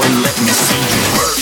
Well, let me see you work.